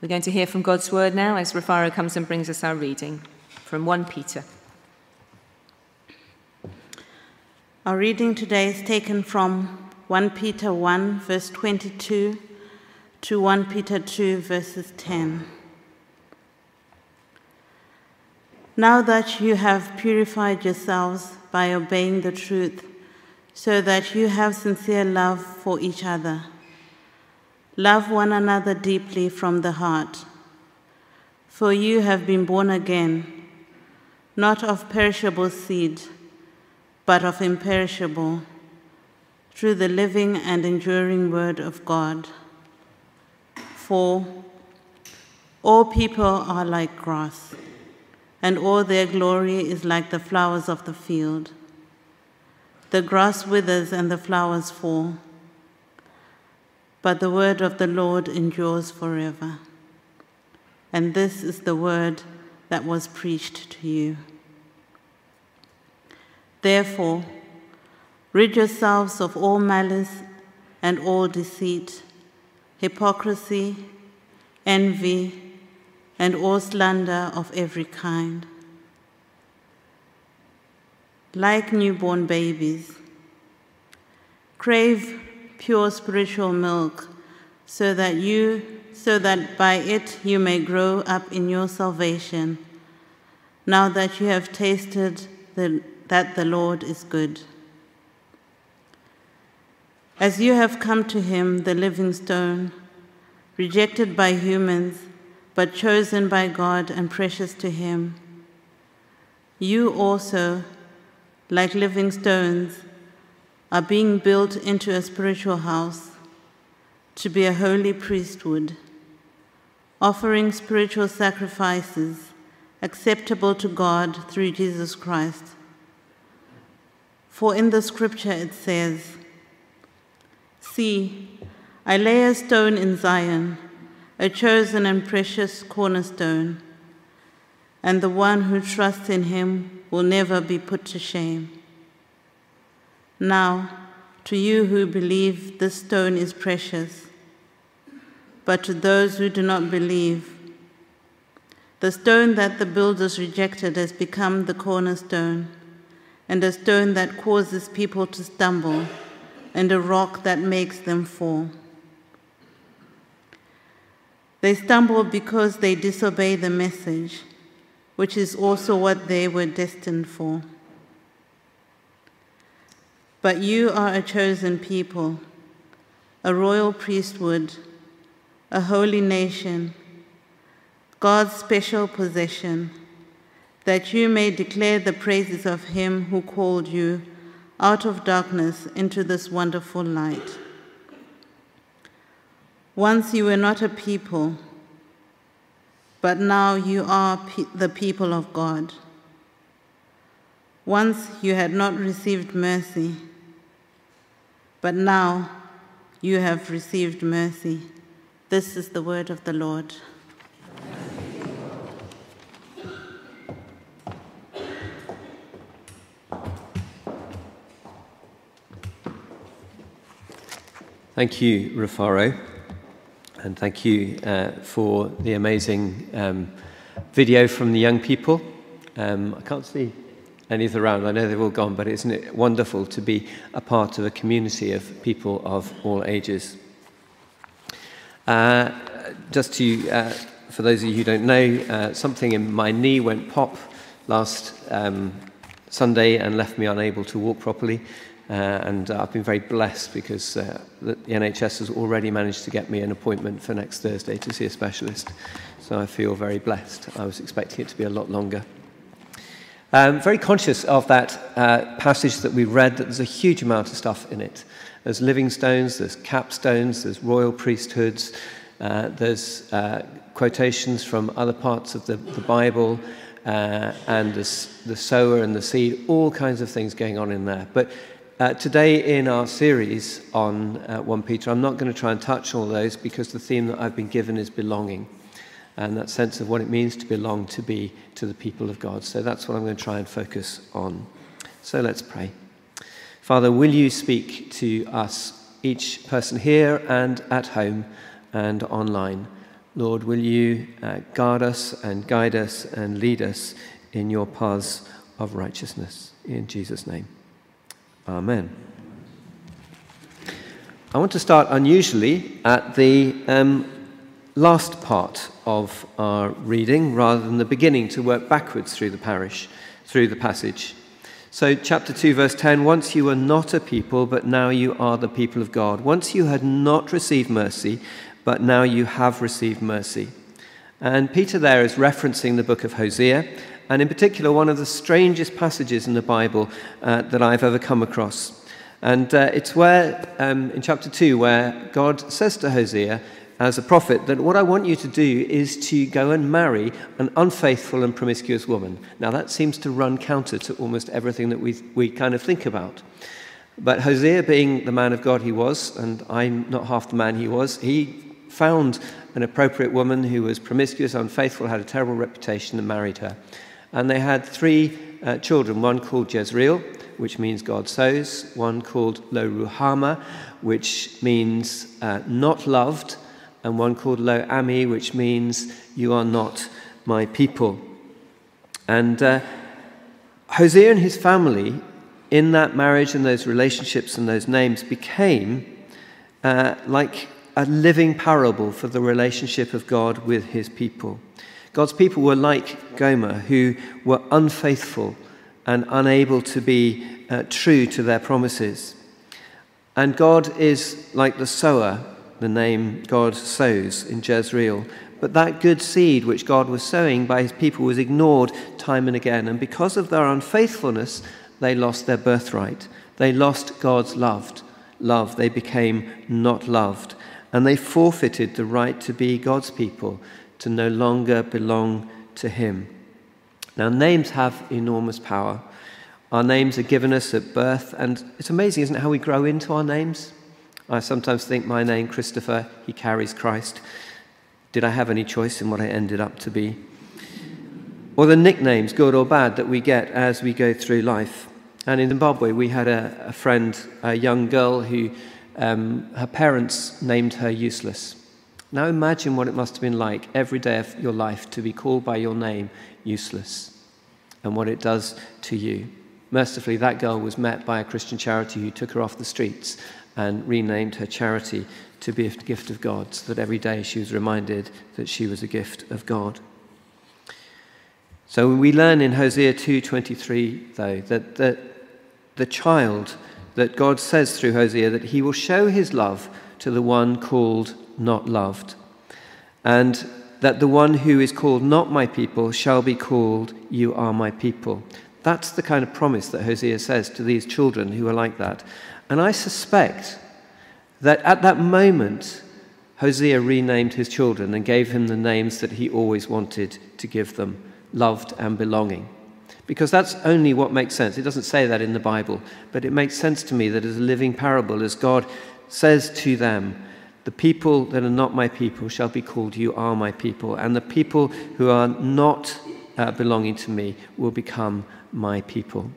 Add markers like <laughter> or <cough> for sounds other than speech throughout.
We're going to hear from God's word now as Rafaro comes and brings us our reading from 1 Peter. Our reading today is taken from 1 Peter 1, verse 22 to 1 Peter 2, verses 10. Now that you have purified yourselves by obeying the truth, so that you have sincere love for each other, love one another deeply from the heart. For you have been born again, not of perishable seed, but of imperishable, through the living and enduring word of God. For all people are like grass and all their glory is like the flowers of the field. The grass withers and the flowers fall, but the word of the Lord endures forever. And this is the word that was preached to you. Therefore, rid yourselves of all malice and all deceit, hypocrisy, envy, and all slander of every kind. Like newborn babies, crave pure spiritual milk so that you so that by it you may grow up in your salvation now that you have tasted the, that the Lord is good. As you have come to him, the living stone, rejected by humans, but chosen by God and precious to Him. You also, like living stones, are being built into a spiritual house to be a holy priesthood, offering spiritual sacrifices acceptable to God through Jesus Christ. For in the scripture it says, See, I lay a stone in Zion a chosen and precious cornerstone, and the one who trusts in him will never be put to shame. Now, to you who believe, this stone is precious, but to those who do not believe, the stone that the builders rejected has become the cornerstone, and a stone that causes people to stumble, and a rock that makes them fall. They stumble because they disobey the message, which is also what they were destined for. But you are a chosen people, a royal priesthood, a holy nation, God's special possession, that you may declare the praises of him who called you out of darkness into this wonderful light. Once you were not a people, but now you are pe- the people of God. Once you had not received mercy, but now you have received mercy. This is the word of the Lord. Thank you, Rafaro. And thank you uh, for the amazing um, video from the young people. Um, I can't see any of the round. I know they've all gone, but isn't it wonderful to be a part of a community of people of all ages? Uh, just to, uh, for those of you who don't know, uh, something in my knee went pop last um, Sunday and left me unable to walk properly. Uh, and uh, I've been very blessed because uh, the NHS has already managed to get me an appointment for next Thursday to see a specialist. So I feel very blessed. I was expecting it to be a lot longer. Um, very conscious of that uh, passage that we read, that there's a huge amount of stuff in it. There's living stones, there's capstones, there's royal priesthoods, uh, there's uh, quotations from other parts of the, the Bible, uh, and the, the sower and the seed, all kinds of things going on in there. But uh, today, in our series on uh, 1 Peter, I'm not going to try and touch all those because the theme that I've been given is belonging and that sense of what it means to belong to be to the people of God. So that's what I'm going to try and focus on. So let's pray. Father, will you speak to us, each person here and at home and online? Lord, will you uh, guard us and guide us and lead us in your paths of righteousness? In Jesus' name. Amen. I want to start unusually at the um, last part of our reading rather than the beginning to work backwards through the parish, through the passage. So, chapter 2, verse 10 Once you were not a people, but now you are the people of God. Once you had not received mercy, but now you have received mercy. And Peter there is referencing the book of Hosea, and in particular, one of the strangest passages in the Bible uh, that I've ever come across. And uh, it's where, um, in chapter 2, where God says to Hosea, as a prophet that what I want you to do is to go and marry an unfaithful and promiscuous woman. Now, that seems to run counter to almost everything that we, we kind of think about. But Hosea, being the man of God he was, and I'm not half the man he was, he found an appropriate woman who was promiscuous, unfaithful, had a terrible reputation, and married her. And they had three uh, children one called Jezreel, which means God sows, one called Lo Ruhamah, which means uh, not loved and one called Lo Ami, which means you are not my people. And uh, Hosea and his family, in that marriage and those relationships and those names, became uh, like a living parable for the relationship of God with his people. God's people were like Gomer, who were unfaithful and unable to be uh, true to their promises. And God is like the sower the name God sows in Jezreel. But that good seed which God was sowing by his people was ignored time and again. And because of their unfaithfulness, they lost their birthright. They lost God's loved love. They became not loved. And they forfeited the right to be God's people, to no longer belong to him. Now, names have enormous power. Our names are given us at birth, and it's amazing, isn't it, how we grow into our names? I sometimes think my name, Christopher, he carries Christ. Did I have any choice in what I ended up to be? Or the nicknames, good or bad, that we get as we go through life. And in Zimbabwe, we had a, a friend, a young girl who um, her parents named her useless. Now imagine what it must have been like every day of your life to be called by your name useless and what it does to you. Mercifully, that girl was met by a Christian charity who took her off the streets and renamed her charity to be a gift of God, so that every day she was reminded that she was a gift of God. So we learn in Hosea 2:23 though that the, the child that God says through Hosea that he will show his love to the one called not loved and that the one who is called not my people shall be called you are my people. That's the kind of promise that Hosea says to these children who are like that. And I suspect that at that moment, Hosea renamed his children and gave him the names that he always wanted to give them loved and belonging. Because that's only what makes sense. It doesn't say that in the Bible, but it makes sense to me that as a living parable, as God says to them, the people that are not my people shall be called, You are my people. And the people who are not uh, belonging to me will become my people.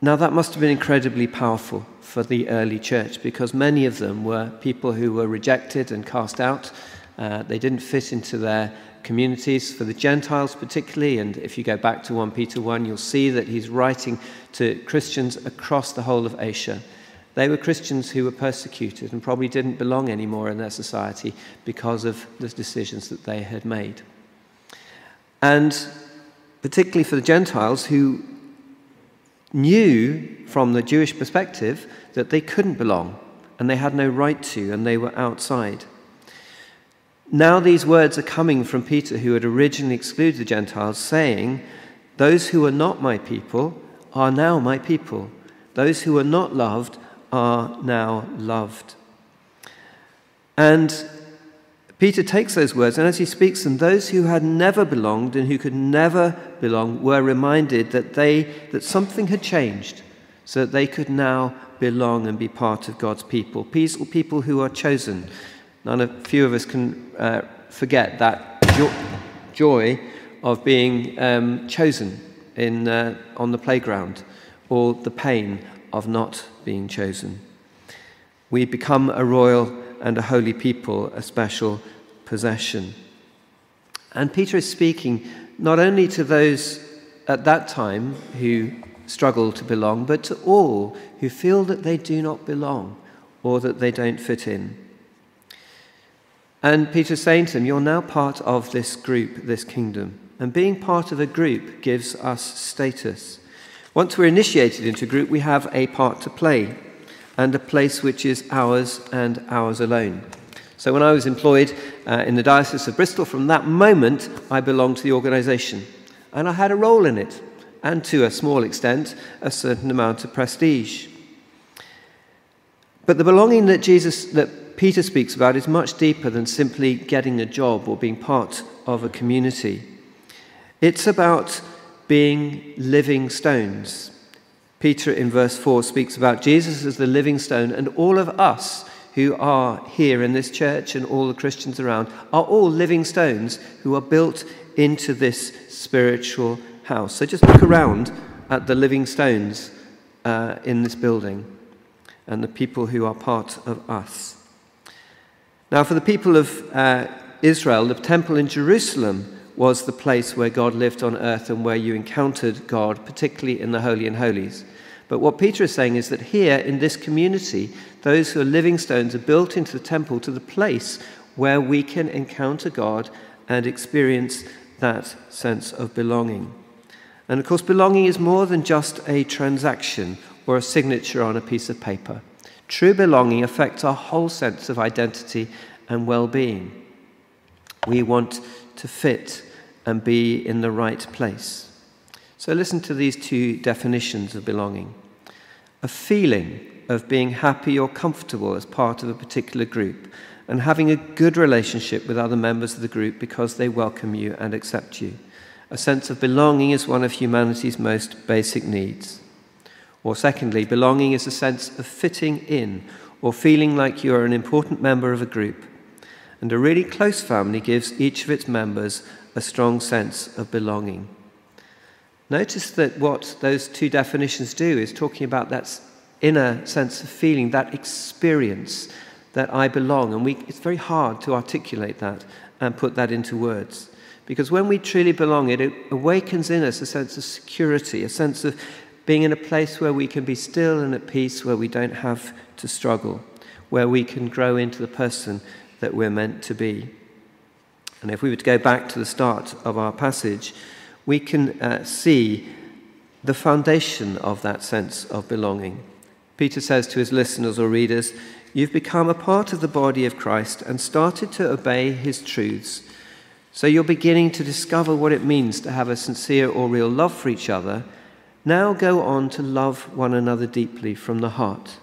Now, that must have been incredibly powerful for the early church because many of them were people who were rejected and cast out. Uh, they didn't fit into their communities, for the Gentiles particularly. And if you go back to 1 Peter 1, you'll see that he's writing to Christians across the whole of Asia. They were Christians who were persecuted and probably didn't belong anymore in their society because of the decisions that they had made. And particularly for the Gentiles who knew from the Jewish perspective that they couldn't belong and they had no right to and they were outside. Now, these words are coming from Peter, who had originally excluded the Gentiles, saying, Those who are not my people are now my people. Those who are not loved are now loved. And Peter takes those words, and as he speaks them, those who had never belonged and who could never belong were reminded that, they, that something had changed so that they could now belong and be part of God's people. People who are chosen. None of, few of us can uh, forget that jo- joy of being um, chosen in, uh, on the playground or the pain of not being chosen. We become a royal and a holy people, a special possession. And Peter is speaking not only to those at that time who struggle to belong, but to all who feel that they do not belong or that they don't fit in. And Peter's saying to them, You're now part of this group, this kingdom. And being part of a group gives us status. Once we're initiated into a group, we have a part to play and a place which is ours and ours alone. So when I was employed uh, in the Diocese of Bristol, from that moment I belonged to the organisation and I had a role in it and to a small extent a certain amount of prestige. But the belonging that Jesus that Peter speaks about is much deeper than simply getting a job or being part of a community. It's about being living stones. Peter in verse 4 speaks about Jesus as the living stone, and all of us who are here in this church and all the Christians around are all living stones who are built into this spiritual house. So just look around at the living stones uh, in this building and the people who are part of us. Now, for the people of uh, Israel, the temple in Jerusalem was the place where God lived on earth and where you encountered God, particularly in the Holy and Holies. But what Peter is saying is that here in this community, those who are living stones are built into the temple to the place where we can encounter God and experience that sense of belonging. And of course, belonging is more than just a transaction or a signature on a piece of paper. True belonging affects our whole sense of identity and well being. We want to fit and be in the right place. So listen to these two definitions of belonging a feeling of being happy or comfortable as part of a particular group, and having a good relationship with other members of the group because they welcome you and accept you. A sense of belonging is one of humanity's most basic needs. Or, secondly, belonging is a sense of fitting in or feeling like you are an important member of a group. And a really close family gives each of its members a strong sense of belonging. Notice that what those two definitions do is talking about that inner sense of feeling, that experience that I belong. And we, it's very hard to articulate that and put that into words. Because when we truly belong, it awakens in us a sense of security, a sense of being in a place where we can be still and at peace, where we don't have to struggle, where we can grow into the person that we're meant to be. And if we were to go back to the start of our passage, we can uh, see the foundation of that sense of belonging. Peter says to his listeners or readers, You've become a part of the body of Christ and started to obey his truths. So you're beginning to discover what it means to have a sincere or real love for each other now go on to love one another deeply from the heart.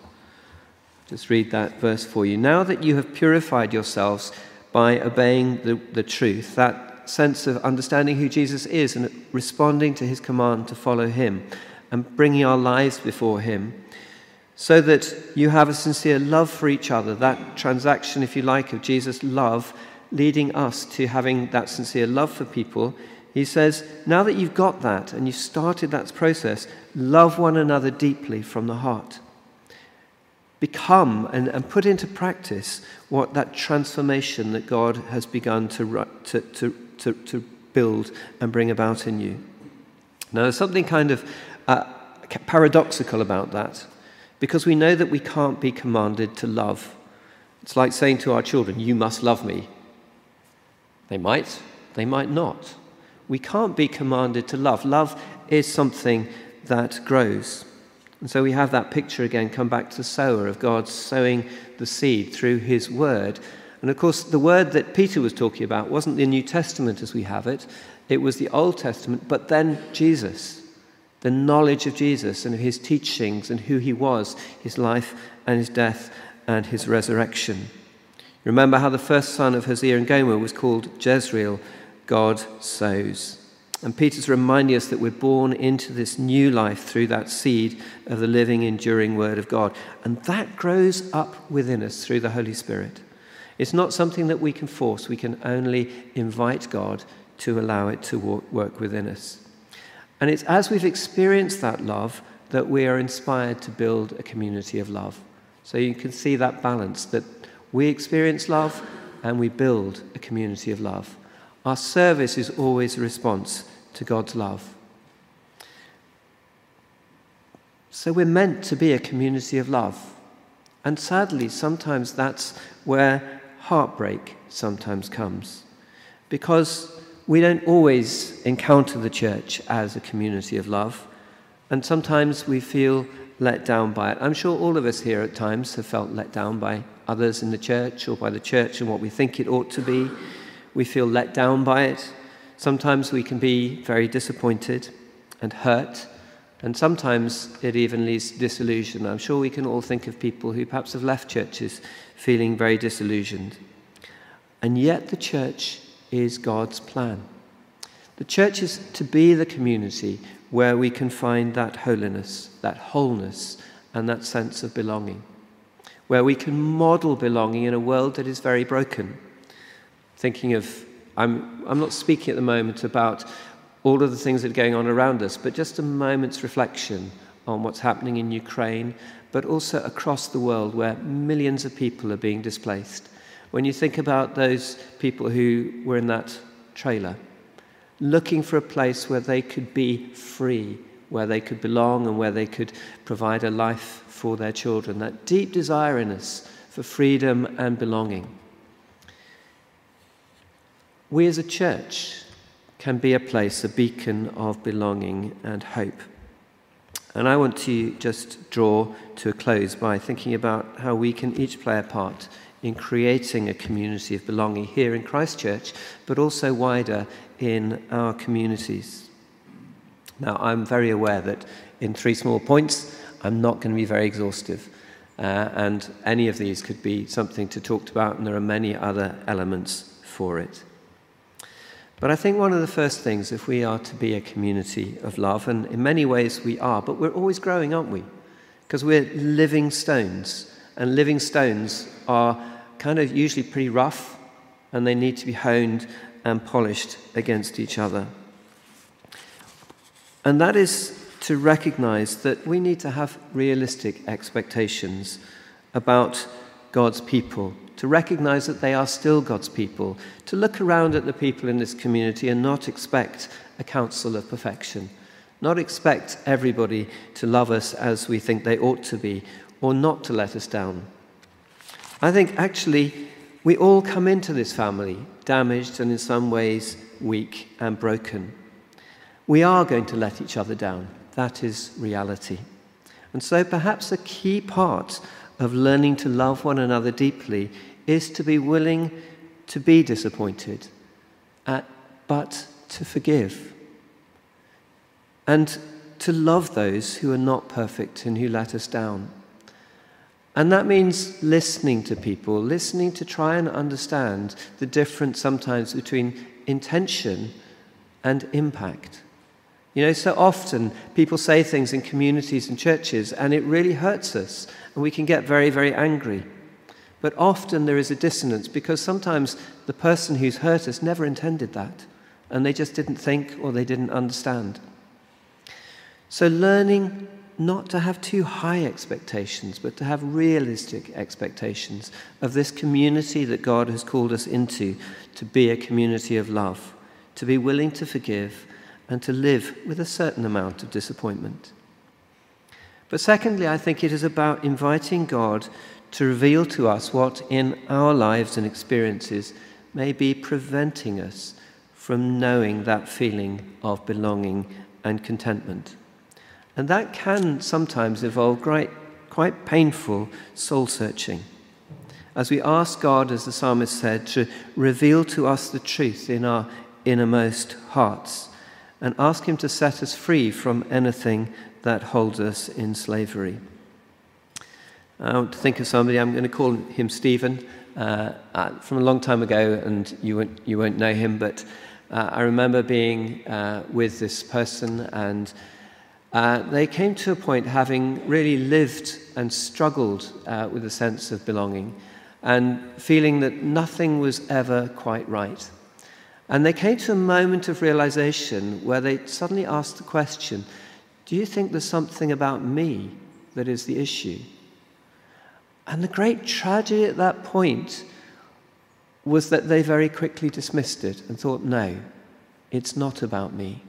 Just read that verse for you. Now that you have purified yourselves by obeying the, the truth, that sense of understanding who Jesus is and responding to his command to follow him and bringing our lives before him, so that you have a sincere love for each other, that transaction, if you like, of Jesus' love leading us to having that sincere love for people he says, now that you've got that and you've started that process, love one another deeply from the heart. Become and, and put into practice what that transformation that God has begun to, to, to, to, to build and bring about in you. Now, there's something kind of uh, paradoxical about that because we know that we can't be commanded to love. It's like saying to our children, You must love me. They might, they might not. We can't be commanded to love. Love is something that grows. And so we have that picture again, come back to the sower of God sowing the seed through his word. And of course, the word that Peter was talking about wasn't the New Testament as we have it, it was the Old Testament, but then Jesus, the knowledge of Jesus and of his teachings and who he was, his life and his death and his resurrection. Remember how the first son of Hosea and Gomer was called Jezreel, God sows. And Peter's reminding us that we're born into this new life through that seed of the living, enduring Word of God. And that grows up within us through the Holy Spirit. It's not something that we can force, we can only invite God to allow it to work within us. And it's as we've experienced that love that we are inspired to build a community of love. So you can see that balance that We experience love and we build a community of love. Our service is always a response to God's love. So we're meant to be a community of love. And sadly, sometimes that's where heartbreak sometimes comes. Because we don't always encounter the church as a community of love. And sometimes we feel let down by it. I'm sure all of us here at times have felt let down by others in the church or by the church and what we think it ought to be. We feel let down by it. Sometimes we can be very disappointed and hurt, and sometimes it even leads to disillusion. I'm sure we can all think of people who perhaps have left churches feeling very disillusioned. And yet, the church is God's plan. The church is to be the community where we can find that holiness, that wholeness, and that sense of belonging, where we can model belonging in a world that is very broken. Thinking of, I'm, I'm not speaking at the moment about all of the things that are going on around us, but just a moment's reflection on what's happening in Ukraine, but also across the world where millions of people are being displaced. When you think about those people who were in that trailer, looking for a place where they could be free, where they could belong, and where they could provide a life for their children. That deep desire in us for freedom and belonging. We as a church can be a place, a beacon of belonging and hope. And I want to just draw to a close by thinking about how we can each play a part in creating a community of belonging here in Christchurch, but also wider in our communities. Now, I'm very aware that in three small points, I'm not going to be very exhaustive. Uh, and any of these could be something to talk about, and there are many other elements for it. But I think one of the first things, if we are to be a community of love, and in many ways we are, but we're always growing, aren't we? Because we're living stones, and living stones are kind of usually pretty rough, and they need to be honed and polished against each other. And that is to recognize that we need to have realistic expectations about God's people, to recognize that they are still God's people, to look around at the people in this community and not expect a council of perfection, not expect everybody to love us as we think they ought to be, or not to let us down. I think actually we all come into this family damaged and in some ways weak and broken. We are going to let each other down. That is reality. And so perhaps a key part of learning to love one another deeply is to be willing to be disappointed, at, but to forgive. And to love those who are not perfect and who let us down. And that means listening to people, listening to try and understand the difference sometimes between intention and impact. You know, so often people say things in communities and churches, and it really hurts us, and we can get very, very angry. But often there is a dissonance because sometimes the person who's hurt us never intended that, and they just didn't think or they didn't understand. So, learning not to have too high expectations, but to have realistic expectations of this community that God has called us into to be a community of love, to be willing to forgive, and to live with a certain amount of disappointment. But secondly, I think it is about inviting God to reveal to us what in our lives and experiences may be preventing us from knowing that feeling of belonging and contentment. And that can sometimes involve quite, quite painful soul searching. As we ask God, as the psalmist said, to reveal to us the truth in our innermost hearts and ask Him to set us free from anything that holds us in slavery. I want to think of somebody, I'm going to call him Stephen, uh, uh, from a long time ago, and you won't, you won't know him, but uh, I remember being uh, with this person and uh, they came to a point having really lived and struggled uh, with a sense of belonging and feeling that nothing was ever quite right. And they came to a moment of realization where they suddenly asked the question Do you think there's something about me that is the issue? And the great tragedy at that point was that they very quickly dismissed it and thought, no, it's not about me.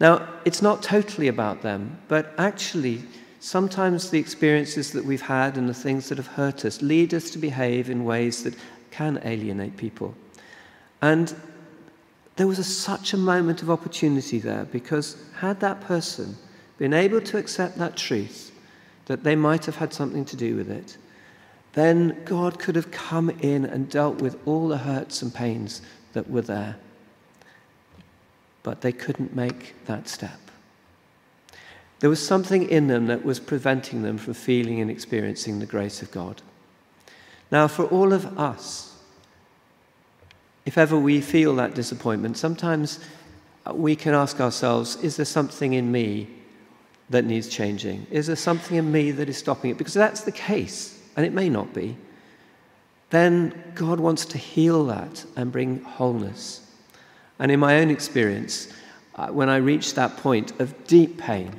Now, it's not totally about them, but actually, sometimes the experiences that we've had and the things that have hurt us lead us to behave in ways that can alienate people. And there was a, such a moment of opportunity there because had that person been able to accept that truth, that they might have had something to do with it, then God could have come in and dealt with all the hurts and pains that were there. But they couldn't make that step. There was something in them that was preventing them from feeling and experiencing the grace of God. Now, for all of us, if ever we feel that disappointment, sometimes we can ask ourselves is there something in me that needs changing? Is there something in me that is stopping it? Because that's the case, and it may not be, then God wants to heal that and bring wholeness. And in my own experience, uh, when I reached that point of deep pain,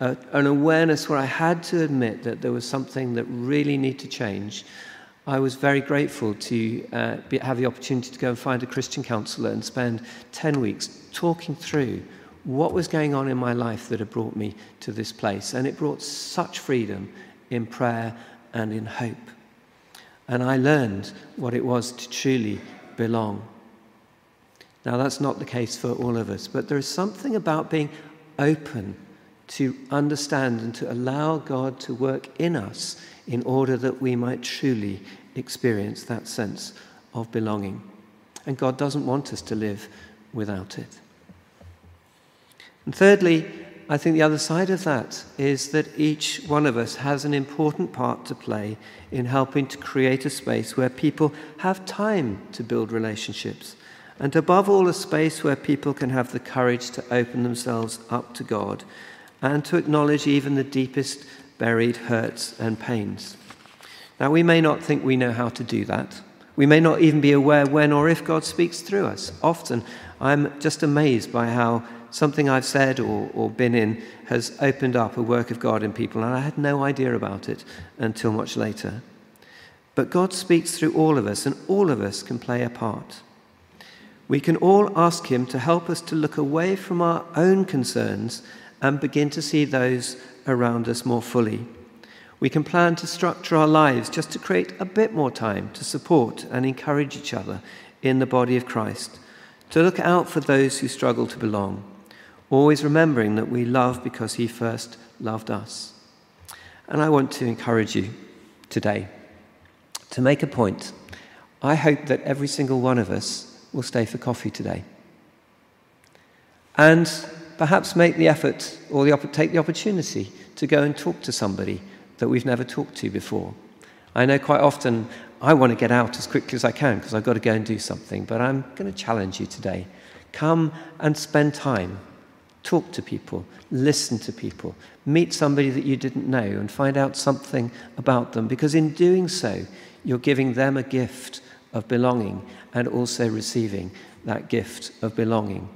uh, an awareness where I had to admit that there was something that really needed to change, I was very grateful to uh, be, have the opportunity to go and find a Christian counselor and spend 10 weeks talking through what was going on in my life that had brought me to this place. And it brought such freedom in prayer and in hope. And I learned what it was to truly belong. Now, that's not the case for all of us, but there is something about being open to understand and to allow God to work in us in order that we might truly experience that sense of belonging. And God doesn't want us to live without it. And thirdly, I think the other side of that is that each one of us has an important part to play in helping to create a space where people have time to build relationships. And above all, a space where people can have the courage to open themselves up to God and to acknowledge even the deepest buried hurts and pains. Now, we may not think we know how to do that. We may not even be aware when or if God speaks through us. Often, I'm just amazed by how something I've said or, or been in has opened up a work of God in people, and I had no idea about it until much later. But God speaks through all of us, and all of us can play a part. We can all ask Him to help us to look away from our own concerns and begin to see those around us more fully. We can plan to structure our lives just to create a bit more time to support and encourage each other in the body of Christ, to look out for those who struggle to belong, always remembering that we love because He first loved us. And I want to encourage you today to make a point. I hope that every single one of us will stay for coffee today. And perhaps make the effort or the, take the opportunity to go and talk to somebody that we've never talked to before. I know quite often I want to get out as quickly as I can because I've got to go and do something, but I'm going to challenge you today. Come and spend time. Talk to people, listen to people, meet somebody that you didn't know and find out something about them because in doing so, you're giving them a gift of belonging and also receiving that gift of belonging.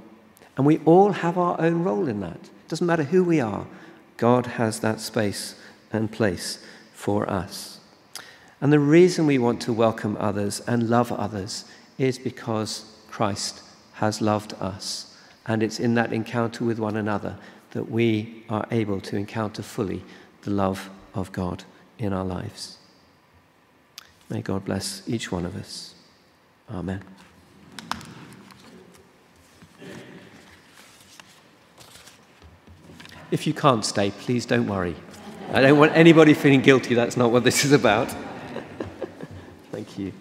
And we all have our own role in that. It doesn't matter who we are, God has that space and place for us. And the reason we want to welcome others and love others is because Christ has loved us. And it's in that encounter with one another that we are able to encounter fully the love of God in our lives. May God bless each one of us. Amen. If you can't stay, please don't worry. I don't want anybody feeling guilty. That's not what this is about. <laughs> Thank you.